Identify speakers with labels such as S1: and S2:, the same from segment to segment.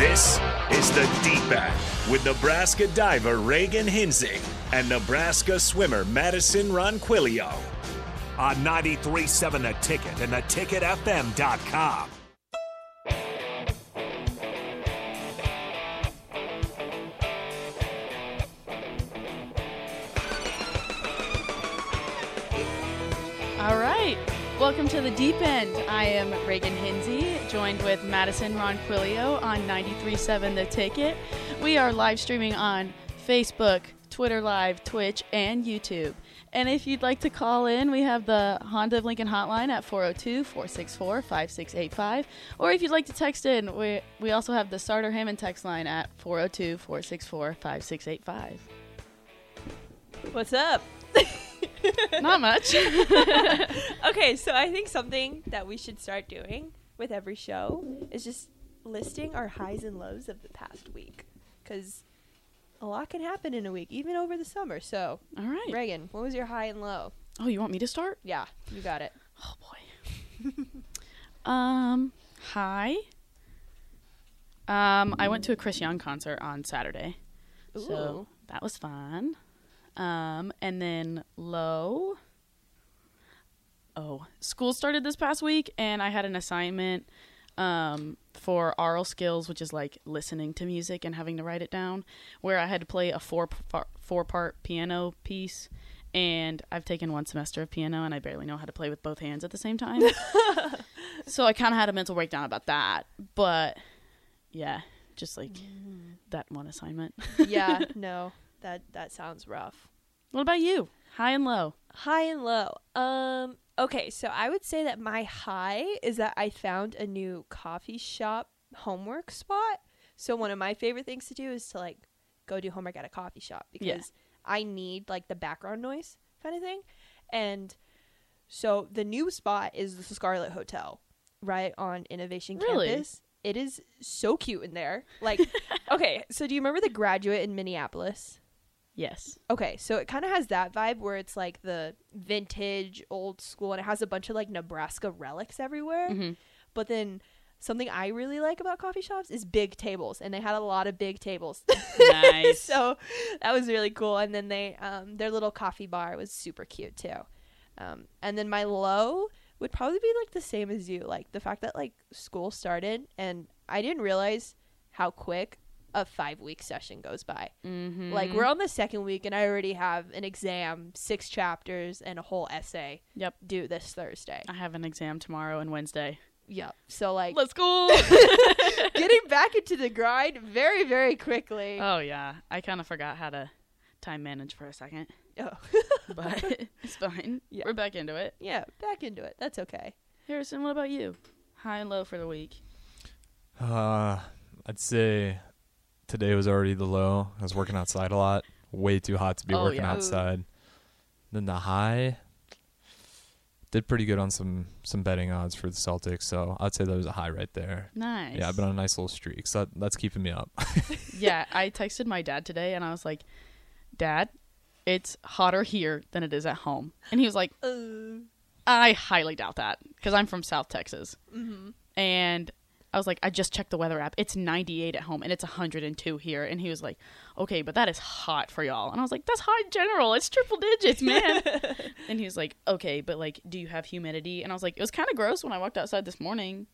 S1: This is the Deep End with Nebraska diver Reagan Hinzig and Nebraska swimmer Madesyn Ronquillo on 93.7 The Ticket and theticketfm.com.
S2: to the Deep End. I am Reagan Hinsey, joined with Madesyn Ronquillo on 93.7 The Ticket. We are live streaming on Facebook, Twitter Live, Twitch, and YouTube. And if you'd like to call in, we have the Honda of Lincoln hotline at 402 464 5685. Or if you'd like to text in, we, we also have the Starter Hammond text line at 402 464 5685.
S3: What's up?
S2: Not much.
S3: Okay, so I think something that we should start doing with every show is just listing our highs and lows of the past week. Because a lot can happen in a week, even over the summer. So,
S2: All right.
S3: Reagan, what was your high and low?
S2: Oh, you want me to start?
S3: Yeah, you got it.
S2: Oh boy. um, hi. Um, I went to a Chris Young concert on Saturday, so that was fun. Um, and then low. Oh, school started this past week, and I had an assignment um, for aural skills, which is like listening to music and having to write it down, where I had to play a four four part piano piece. And I've taken one semester of piano, and I barely know how to play with both hands at the same time. so I kind of had a mental breakdown about that. But yeah, just like that one assignment.
S3: yeah, no, that that sounds rough.
S2: what about you? High and low.
S3: High and low. Um. Okay, so I would say that my high is that I found a new coffee shop homework spot. So one of my favorite things to do is to like go do homework at a coffee shop because
S2: Yeah.
S3: I need like the background noise kind of thing. And so the new spot is the Scarlet Hotel, right on Innovation
S2: Really?
S3: Campus. It is so cute in there. Like, okay, so do you remember the graduate in Minneapolis?
S2: Yes.
S3: Okay, so it kind of has that vibe where it's like the vintage, old school, and it has a bunch of like Nebraska relics everywhere.
S2: Mhm.
S3: But then something I really like about coffee shops is big tables, and they had a lot of big tables.
S2: Nice.
S3: so that was really cool. And then they, um, their little coffee bar was super cute too. Um, and then my low would probably be like the same as you, like the fact that like school started, and I didn't realize how quick a five week session goes by.
S2: Mm-hmm.
S3: Like we're on the second week and I already have an exam, six chapters, and a whole essay
S2: Yep.
S3: due this Thursday.
S2: I have an exam tomorrow and Wednesday.
S3: Yep. So like
S2: Let's go.
S3: getting back into the grind very, very quickly.
S2: oh yeah, I kind of forgot how to time manage for a second,
S3: Oh.
S2: but it's fine.
S3: Yeah.
S2: We're back into it.
S3: yeah, back into it. That's okay.
S2: Harrison, what about you? High and low for the week.
S4: Uh, I'd say today was already the low. I was working outside a lot. Way too hot to be
S2: Oh,
S4: working
S2: yeah.
S4: outside. Then the high did pretty good on some some betting odds for the Celtics, so I'd say that was a high right there.
S2: Nice.
S4: Yeah, I've been on a nice little streak. So that, that's keeping me up.
S2: yeah, I texted my dad today and I was like, "Dad, it's hotter here than it is at home." And he was like,
S3: Uh,
S2: "I highly doubt that because I'm from South Texas."
S3: mhm.
S2: And I was like, "I just checked the weather app. It's 98 at home and it's 102 here." And he was like, "Okay, but that is hot for y'all." And I was like, "That's hot in general. It's triple digits, man." and he was like, "Okay, but like, do you have humidity?" And I was like, "It was kind of gross when I walked outside this morning."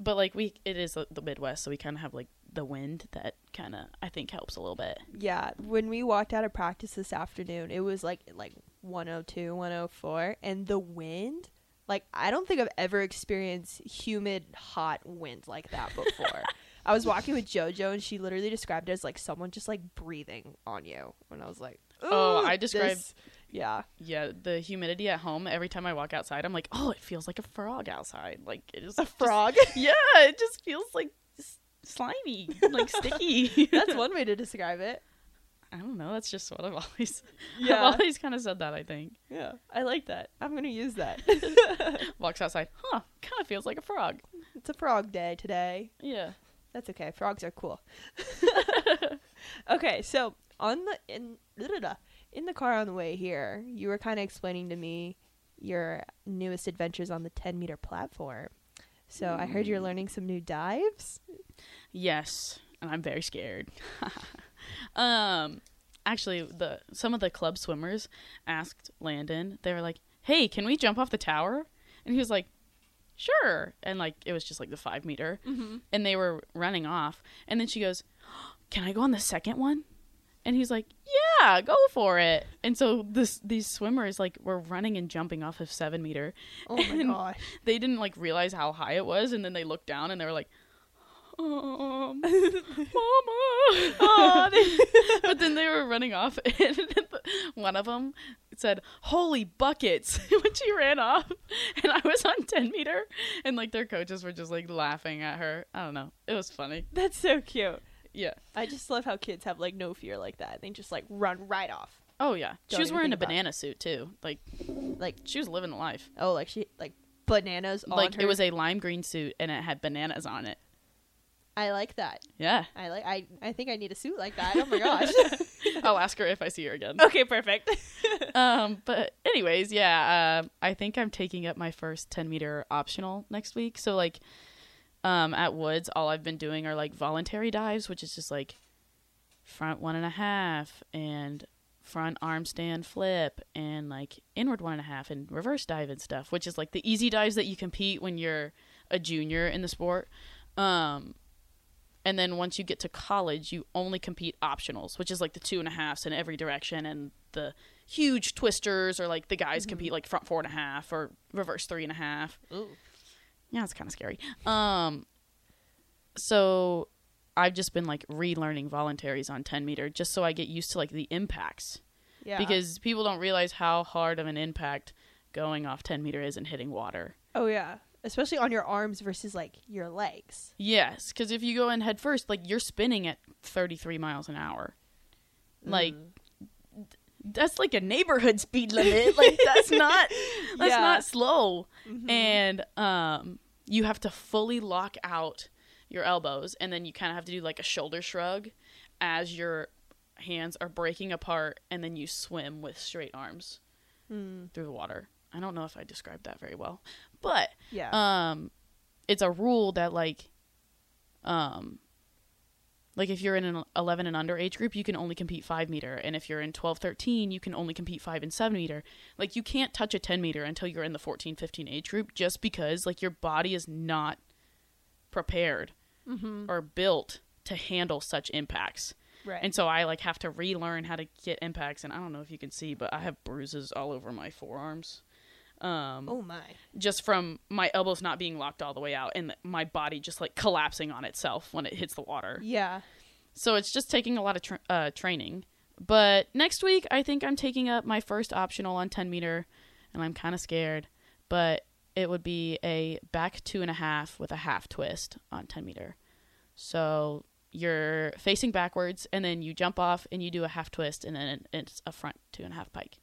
S2: But like we, it is the Midwest, so we kind of have like the wind that kind of I think helps a little bit.
S3: Yeah, when we walked out of practice this afternoon, it was like like 102, 104 and the wind, like I don't think I've ever experienced humid hot wind like that before. I was walking with JoJo and she literally described it as like someone just like breathing on you. And I was like,
S2: Oh, I described-
S3: this-" Yeah.
S2: Yeah, the humidity at home. Every time I walk outside, I'm like, oh, it feels like a frog outside. Like it is
S3: A
S2: just-
S3: frog.
S2: yeah, it just feels like slimy, like sticky.
S3: That's one way to describe it.
S2: I don't know. That's just what I've always.
S3: Yeah.
S2: I've always kind of said that. I think
S3: Yeah. I like that. I'm going to use that.
S2: walks outside. Huh? Kind of feels like a frog.
S3: it's a frog day today.
S2: Yeah.
S3: That's okay. Frogs are cool. okay, so on the in in the car on the way here, you were kind of explaining to me your newest adventures on the 10 meter platform. So I heard you're hmm. learning some new dives.
S2: Yes, and I'm very scared. Um, actually, the some of the club swimmers asked Landon. They were like, "Hey, can we jump off the tower?" And he was like, "Sure." And like it was just like the five meter, and they were running off. And then she goes, "Can I go on the second one?" And he's like, "Yeah, go for it." And so this these swimmers like were running and jumping off of seven meter.
S3: Oh my gosh.
S2: They didn't like realize how high it was, and then they looked down and they were like, um, "Mama." but then they were running off, and one of them said, "Holy buckets!" when she ran off, and I was on ten meter, and like their coaches were just like laughing at her. I don't know. It was funny.
S3: That's so cute.
S2: Yeah.
S3: I just love how kids have like no fear like that. They just like run right off.
S2: Oh yeah. she
S3: Don't
S2: was wearing a
S3: about it.
S2: banana suit too. Like
S3: Like
S2: she was living the life.
S3: oh, like she like bananas on
S2: like
S3: her.
S2: it was a lime green suit, and it had bananas on it.
S3: I like that.
S2: Yeah.
S3: I like. I I think I need a suit like that. Oh my gosh.
S2: I'll ask her if I see her again.
S3: okay, perfect.
S2: um, but anyways, yeah, uh, I think I'm taking up my first 10 meter optional next week. So like, um, at Woods, all I've been doing are like voluntary dives, which is just like front one and a half and front arm stand flip and like inward one and a half and reverse dive and stuff, which is like the easy dives that you compete when you're a junior in the sport. Um, and then once you get to college, you only compete optionals, which is like the two and a halfs in every direction and the huge twisters, or like the guys compete like front four and a half or reverse three and a half.
S3: Ooh.
S2: Yeah, it's kind of scary. Um, so I've just been like relearning voluntaries on 10 meter just so I get used to like the impacts
S3: Yeah.
S2: because people don't realize how hard of an impact going off 10 meter is and hitting water.
S3: oh yeah, especially on your arms versus like your legs.
S2: Yes, because if you go in head first, like you're spinning at 33 miles an hour. Like, mm. that's like a neighborhood speed limit. like, that's not, that's
S3: Yeah.
S2: not slow. Mm-hmm. And, um, you have to fully lock out your elbows and then you kind of have to do like a shoulder shrug as your hands are breaking apart and then you swim with straight arms hmm. through the water. I don't know if I described that very well, but
S3: Yeah.
S2: um it's a rule that like um like if you're in an 11 and under age group you can only compete 5 meter. And if you're in 12 13 you can only compete 5 and 7 meter. Like you can't touch a 10 meter until you're in the 14 15 age group just because like your body is not prepared or built to handle such impacts.
S3: Right.
S2: and so I like have to relearn how to get impacts. And I don't know if you can see but I have bruises all over my forearms um
S3: oh my.
S2: just from my elbows not being locked all the way out and my body just like collapsing on itself when it hits the water.
S3: Yeah.
S2: So it's just taking a lot of tra- uh, training. But next week, I think I'm taking up my first optional on 10 meter, and I'm kind of scared. But it would be a back two and a half with a half twist on 10 meter. So you're facing backwards, and then you jump off and you do a half twist, and then it's a front two and a half pike.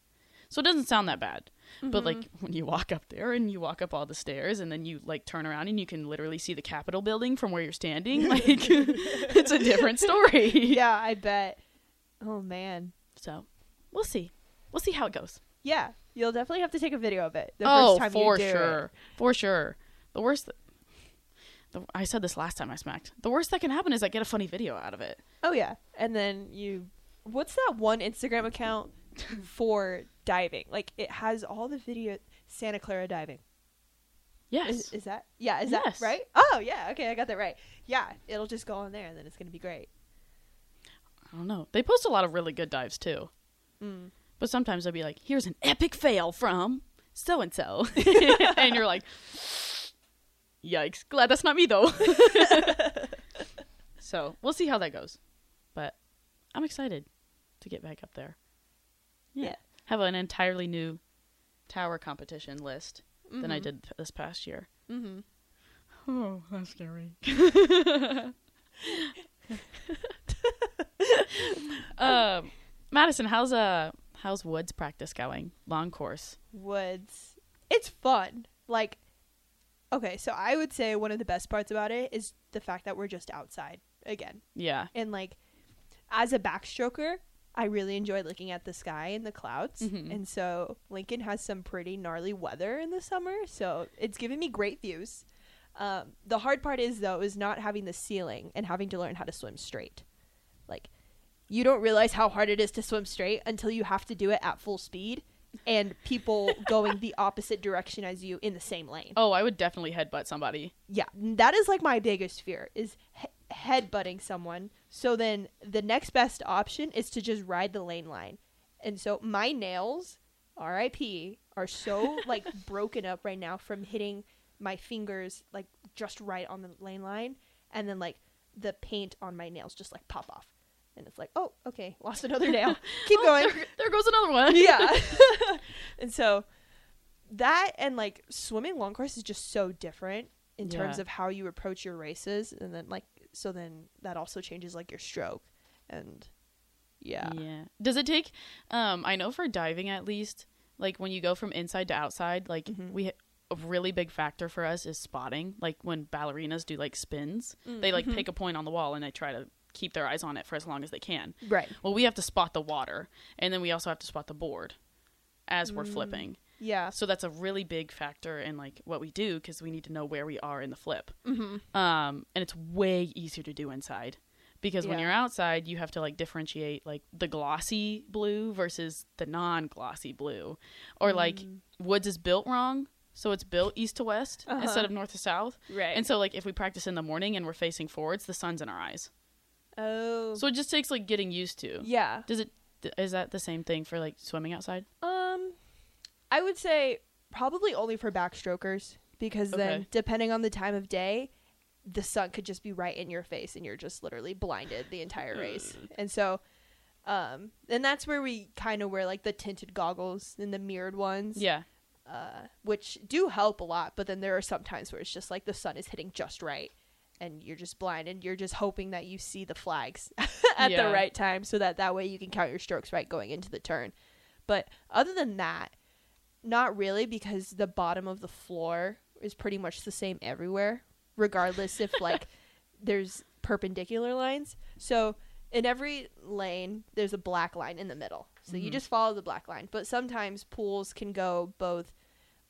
S2: So it doesn't sound that bad. But mm-hmm. like when you walk up there and you walk up all the stairs and then you like turn around and you can literally see the Capitol building from where you're standing, like it's a different story.
S3: Yeah, I bet. Oh man.
S2: So we'll see. We'll see how it goes.
S3: Yeah, you'll definitely have to take a video of it the
S2: oh,
S3: first time
S2: for
S3: you do it.
S2: sure, for sure. The worst. Th- the, I said this last time I smacked. The worst that can happen is I get a funny video out of it.
S3: Oh yeah, and then you. What's that one Instagram account for diving? Like it has all the video Santa Clara diving.
S2: Yes.
S3: Is, is that yeah? Is
S2: Yes.
S3: that right? Oh yeah. Okay, I got that right. Yeah, it'll just go on there, and then it's gonna be great.
S2: I don't know. They post a lot of really good dives too.
S3: Mm.
S2: But sometimes they'll be like, "Here's an epic fail from so and so," and you're like, "Yikes! Glad that's not me though." so we'll see how that goes. But I'm excited to get back up there. Yeah,
S3: Yeah.
S2: have an entirely new tower competition list than I
S3: Mhm.
S2: did this past year.
S3: Mm-hmm.
S2: Oh, that's scary. um, Madesyn, how's uh how's Woods practice going? Long course.
S3: Woods. It's fun. Like, okay, so I would say one of the best parts about it is the fact that we're just outside again.
S2: Yeah.
S3: And like, as a backstroker, I really enjoy looking at the sky and the clouds.
S2: Mhm.
S3: And so Lincoln has some pretty gnarly weather in the summer, so it's giving me great views. Um, the hard part is though is not having the ceiling and having to learn how to swim straight. Like you don't realize how hard it is to swim straight until you have to do it at full speed and people going the opposite direction as you in the same lane.
S2: Oh, I would definitely headbutt somebody.
S3: Yeah, that is like my biggest fear is he- headbutting someone. So then the next best option is to just ride the lane line. And so my nails, RIP, are so like broken up right now from hitting my fingers like just right on the lane line and then like the paint on my nails just like pop off. And it's like, "Oh, okay, lost another nail. Oh, Keep
S2: Oh,
S3: going."
S2: There, there goes another one.
S3: yeah. and so that and like swimming long course is just so different in terms of how you approach your races and then like so then that also changes like your stroke and yeah.
S2: Yeah. Does it take? Um, I know for diving at least, like when you go from inside to outside, like
S3: Mhm.
S2: we a really big factor for us is spotting. Like when ballerinas do like spins, they like
S3: Mhm.
S2: pick a point on the wall and they try to keep their eyes on it for as long as they can.
S3: Right.
S2: Well, we have to spot the water, and then we also have to spot the board as we're
S3: Mm.
S2: flipping.
S3: Yeah.
S2: So that's a really big factor in like what we do because we need to know where we are in the flip.
S3: Mm-hmm.
S2: Um, and it's way easier to do inside because when you're outside, you have to like differentiate like the glossy blue versus the non-glossy blue, or like
S3: Mm.
S2: woods is built wrong, so it's built east to west
S3: Uh-huh.
S2: instead of north to south.
S3: Right.
S2: And so like if we practice in the morning and we're facing forwards, the sun's in our eyes.
S3: oh.
S2: So it just takes like getting used to.
S3: yeah.
S2: Does it is that the same thing for like swimming outside?
S3: Um, I would say probably only for backstrokers because then depending on the time of day, the sun could just be right in your face and you're just literally blinded the entire race. And so, um, and that's where we kind of wear like the tinted goggles and the mirrored ones,
S2: Yeah.
S3: uh, which do help a lot. But then there are some times where it's just like the sun is hitting just right. And you're just blind, and you're just hoping that you see the flags at
S2: Yeah.
S3: the right time, so that that way you can count your strokes right going into the turn. But other than that, not really because the bottom of the floor is pretty much the same everywhere, regardless if like there's perpendicular lines. So in every lane, there's a black line in the middle. So you
S2: Mhm.
S3: just follow the black line. But sometimes pools can go both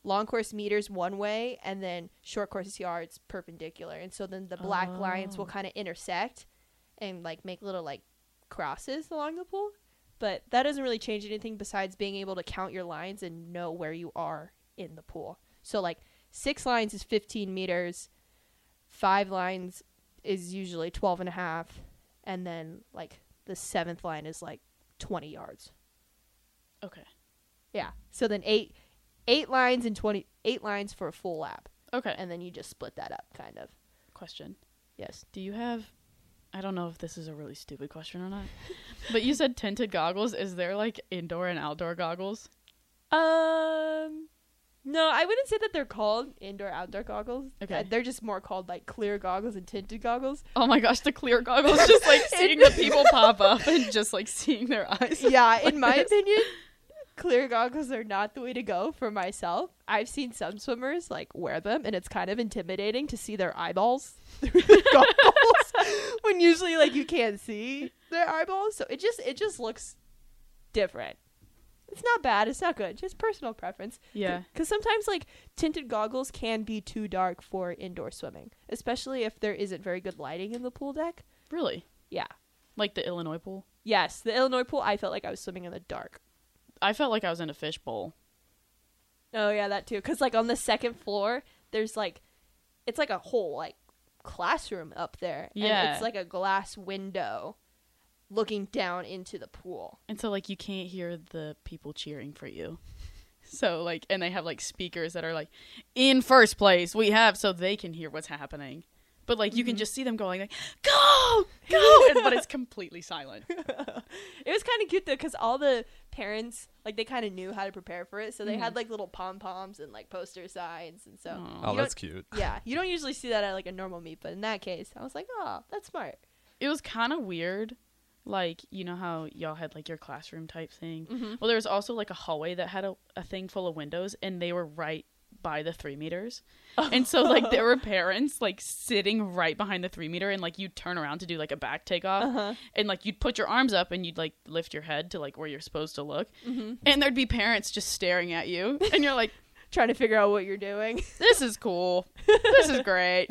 S3: long course meters one way and then short course yards perpendicular. And so then the black lines will
S2: Oh.
S3: kind of intersect and like make little like crosses along the pool. But that doesn't really change anything besides being able to count your lines and know where you are in the pool. So like six lines is 15 meters, five lines is usually 12 and a half, and then like the seventh line is like 20 yards.
S2: Okay.
S3: Yeah. So then eight eight lines and 20 eight lines for a full lap,
S2: Okay.
S3: and then you just split that up kind of.
S2: Question.
S3: Yes.
S2: Do you have? I don't know if this is a really stupid question or not, but you said tinted goggles. Is there like indoor and outdoor goggles?
S3: Um no, I wouldn't say that they're called indoor outdoor goggles.
S2: Okay.
S3: Uh, they're just more called like clear goggles and tinted goggles.
S2: Oh my gosh, the clear goggles, just like seeing the people pop up and just like seeing their eyes.
S3: yeah, in my
S2: Yes.
S3: opinion, clear goggles are not the way to go for myself. I've seen some swimmers like wear them and it's kind of intimidating to see their eyeballs through the goggles when usually like you can't see their eyeballs. So it just it just looks different. It's not bad, it's not good, just personal preference.
S2: Yeah.
S3: Cuz sometimes like tinted goggles can be too dark for indoor swimming, especially if there isn't very good lighting in the pool deck.
S2: Really?
S3: Yeah.
S2: Like the Illinois pool?
S3: Yes, the Illinois pool, I felt like I was swimming in the dark.
S2: I felt like I was in a fishbowl.
S3: Oh yeah, that too. Cause like on the second floor, there's like, it's like a whole like classroom up there. And
S2: Yeah.
S3: it's like a glass window, looking down into the pool.
S2: And so like you can't hear the people cheering for you. So like and they have like speakers that are like in first place we have so they can hear what's happening. But like you can just see them going like go go and, but it's completely silent.
S3: it was kind of cute though, cause all the parents like they kind of knew how to prepare for it, so they had
S2: Mhm.
S3: like little pom poms and like poster signs, and so
S4: Oh, that's cute.
S3: yeah, you don't usually see that at like a normal meet, but in that case, I was like, oh, that's smart.
S2: It was kind of weird. Like, you know how y'all had like your classroom type thing?
S3: Mm-hmm.
S2: Well, there was also like a hallway that had a, a thing full of windows, and they were right by the three meters. And so, like, there were parents like sitting right behind the three meter, and like you'd turn around to do like a back takeoff,
S3: Uh-huh.
S2: and like you'd put your arms up and you'd like lift your head to like where you're supposed to look,
S3: Mm-hmm.
S2: and there'd be parents just staring at you, and you're like,
S3: trying to figure out what you're doing.
S2: this is cool. This is great.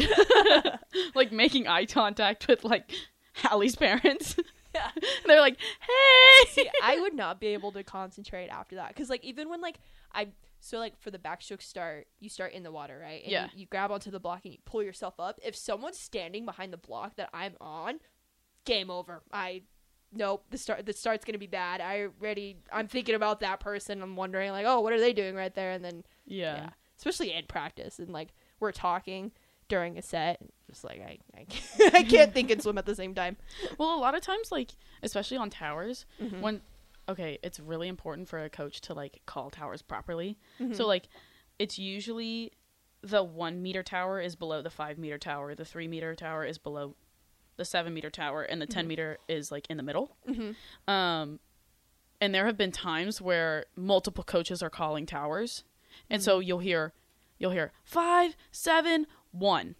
S2: like making eye contact with like Hallie's parents.
S3: Yeah.
S2: They're like, hey.
S3: See, I would not be able to concentrate after that because, like, even when like I so like for the backstroke start, you start in the water, right? And
S2: Yeah.
S3: You, you grab onto the block and you pull yourself up. If someone's standing behind the block that I'm on, game over. I nope. The start the start's gonna be bad. I already. I'm thinking about that person. I'm wondering like, oh, what are they doing right there? And then
S2: Yeah.
S3: yeah, especially in practice and like we're talking during a set. Just like I, I, can't- I can't think and swim at the same time.
S2: Well, a lot of times, like especially on towers,
S3: Mm-hmm.
S2: when okay, it's really important for a coach to like call towers properly.
S3: Mm-hmm.
S2: So like, it's usually the one meter tower is below the five meter tower, the three meter tower is below the seven meter tower, and the
S3: Mm-hmm.
S2: ten meter is like in the middle. Um, and there have been times where multiple coaches are calling towers, and
S3: Mm-hmm.
S2: so you'll hear, you'll hear five, seven, one,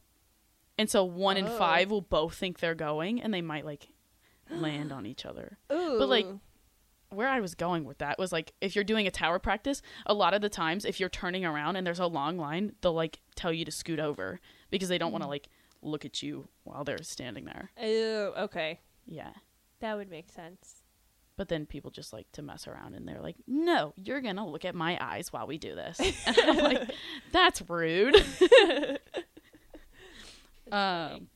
S2: and so one and
S3: Oh.
S2: five will both think they're going, and they might like land on each other.
S3: Ooh.
S2: But like where I was going with that was like if you're doing a tower practice, a lot of the times if you're turning around and there's a long line, they'll like tell you to scoot over because they don't want to
S3: Mm.
S2: like look at you while they're standing there.
S3: Ooh, okay.
S2: Yeah.
S3: That would make sense.
S2: But then people just like to mess around and they're like, "No, you're going to look at my eyes while we do this." And I'm like, "That's rude." um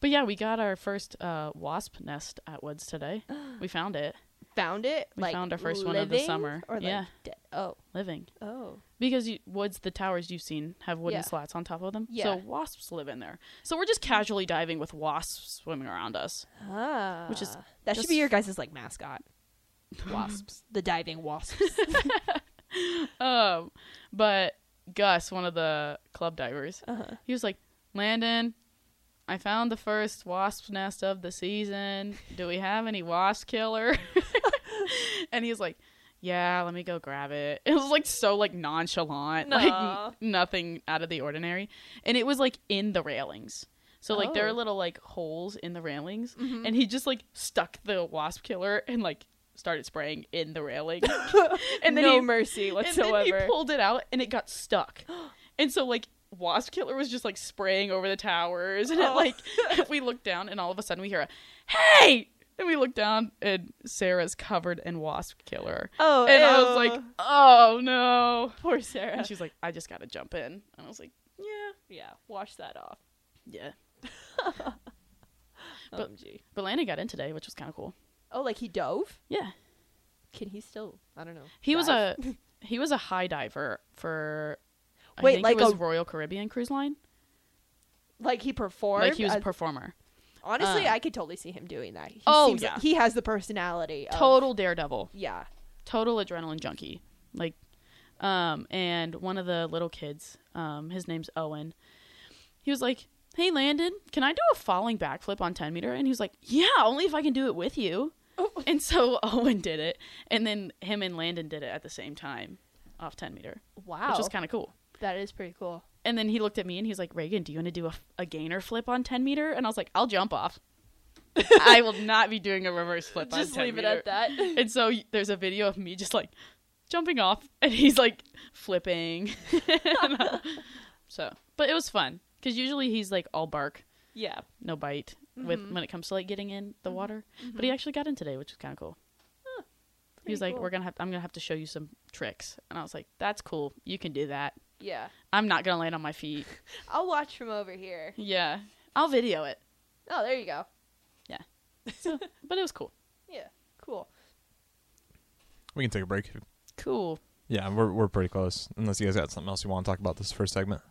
S2: but yeah, we got our first uh, wasp nest at Woods today. We found it
S3: Found it.
S2: We
S3: like
S2: found our first one of the
S3: living
S2: summer.
S3: Or like
S2: Yeah.
S3: dead? Oh,
S2: living.
S3: oh.
S2: Because you, woods, the towers you've seen have wooden
S3: Yeah.
S2: slats on top of them.
S3: Yeah.
S2: So wasps live in there. So we're just casually diving with wasps swimming around us.
S3: Ah,
S2: Which is
S3: that should
S2: just-
S3: be your guys' like mascot. Wasps, the diving wasps.
S2: Um, but Gus, one of the club divers,
S3: Uh-huh.
S2: he was like, Landon, I found the first wasp nest of the season. Do we have any wasp killer? and he's like, yeah, let me go grab it. It was like so like nonchalant, like n- nothing out of the ordinary, and it was like in the railings. So like there are
S3: Oh.
S2: little like holes in the railings,
S3: Mhm.
S2: and he just like stuck the wasp killer and like started spraying in the railing, and then
S3: no
S2: he
S3: mercy
S2: and then
S3: whatsoever.
S2: he pulled it out and it got stuck. and so like Wasp Killer was just like spraying over the towers and it
S3: Oh.
S2: like we looked down and all of a sudden we hear a hey and we look down and Sarah's covered in Wasp Killer.
S3: oh,
S2: And I was like, oh no.
S3: poor Sarah.
S2: And she's like, I just gotta jump in. And I was like, yeah,
S3: yeah, wash that off.
S2: yeah.
S3: But, OMG.
S2: But Landon got in today, which was kind of cool.
S3: Oh, like he dove?
S2: Yeah.
S3: Can he still? I don't know.
S2: He was a he was a high diver for
S3: Wait, like
S2: it was
S3: a-
S2: Royal Caribbean Cruise Line.
S3: like he performed.
S2: Like he was a
S3: as-
S2: performer.
S3: honestly,
S2: uh,
S3: I could totally see him doing that. He
S2: Oh,
S3: seems like-
S2: yeah.
S3: he has the personality. Of,
S2: Total daredevil.
S3: Yeah.
S2: total adrenaline junkie. Like, um, and one of the little kids, um, his name's Owen. He was like, "Hey, Landon, can I do a falling backflip on ten meter?" And he was like, "Yeah, only if I can do it with you." Oh. And so Owen did it, and then him and Landon did it at the same time, off ten meter,
S3: Wow.
S2: which was kind of cool.
S3: That is pretty cool.
S2: And then he looked at me and he was like, "Reagan, do you want to do a, a gainer flip on ten meter?" And I was like, "I'll jump off. I will not be doing a reverse flip on
S3: Just
S2: 10
S3: leave it at that.
S2: And so there's a video of me just like jumping off and he's like flipping. Uh, so, but it was fun because usually he's like all bark,
S3: yeah.
S2: no bite with
S3: Mhm.
S2: when it comes to like getting in the water. But he actually got in today, which is kind of cool. he was like,
S3: cool.
S2: "We're gonna have, I'm gonna have to show you some tricks," and I was like, "That's cool. You can do that.
S3: Yeah.
S2: I'm not gonna land on my feet.
S3: I'll watch from over here.
S2: yeah, I'll video it."
S3: Oh, there you go.
S2: So, but it was cool.
S3: Yeah. Cool.
S4: We can take a break.
S2: Cool.
S4: Yeah, we're we're pretty close. Unless you guys got something else you want to talk about this first segment.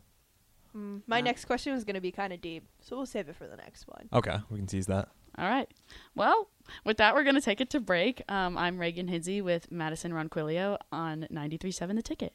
S3: My
S2: Yeah.
S3: next question was going to be kind of deep, so we'll save it for the next one.
S4: Okay, we can tease that.
S2: All right. Well, with that, we're going to take it to break. Um, I'm Reagan Hidsey with Madesyn Ronquillo on 93.7 The Ticket.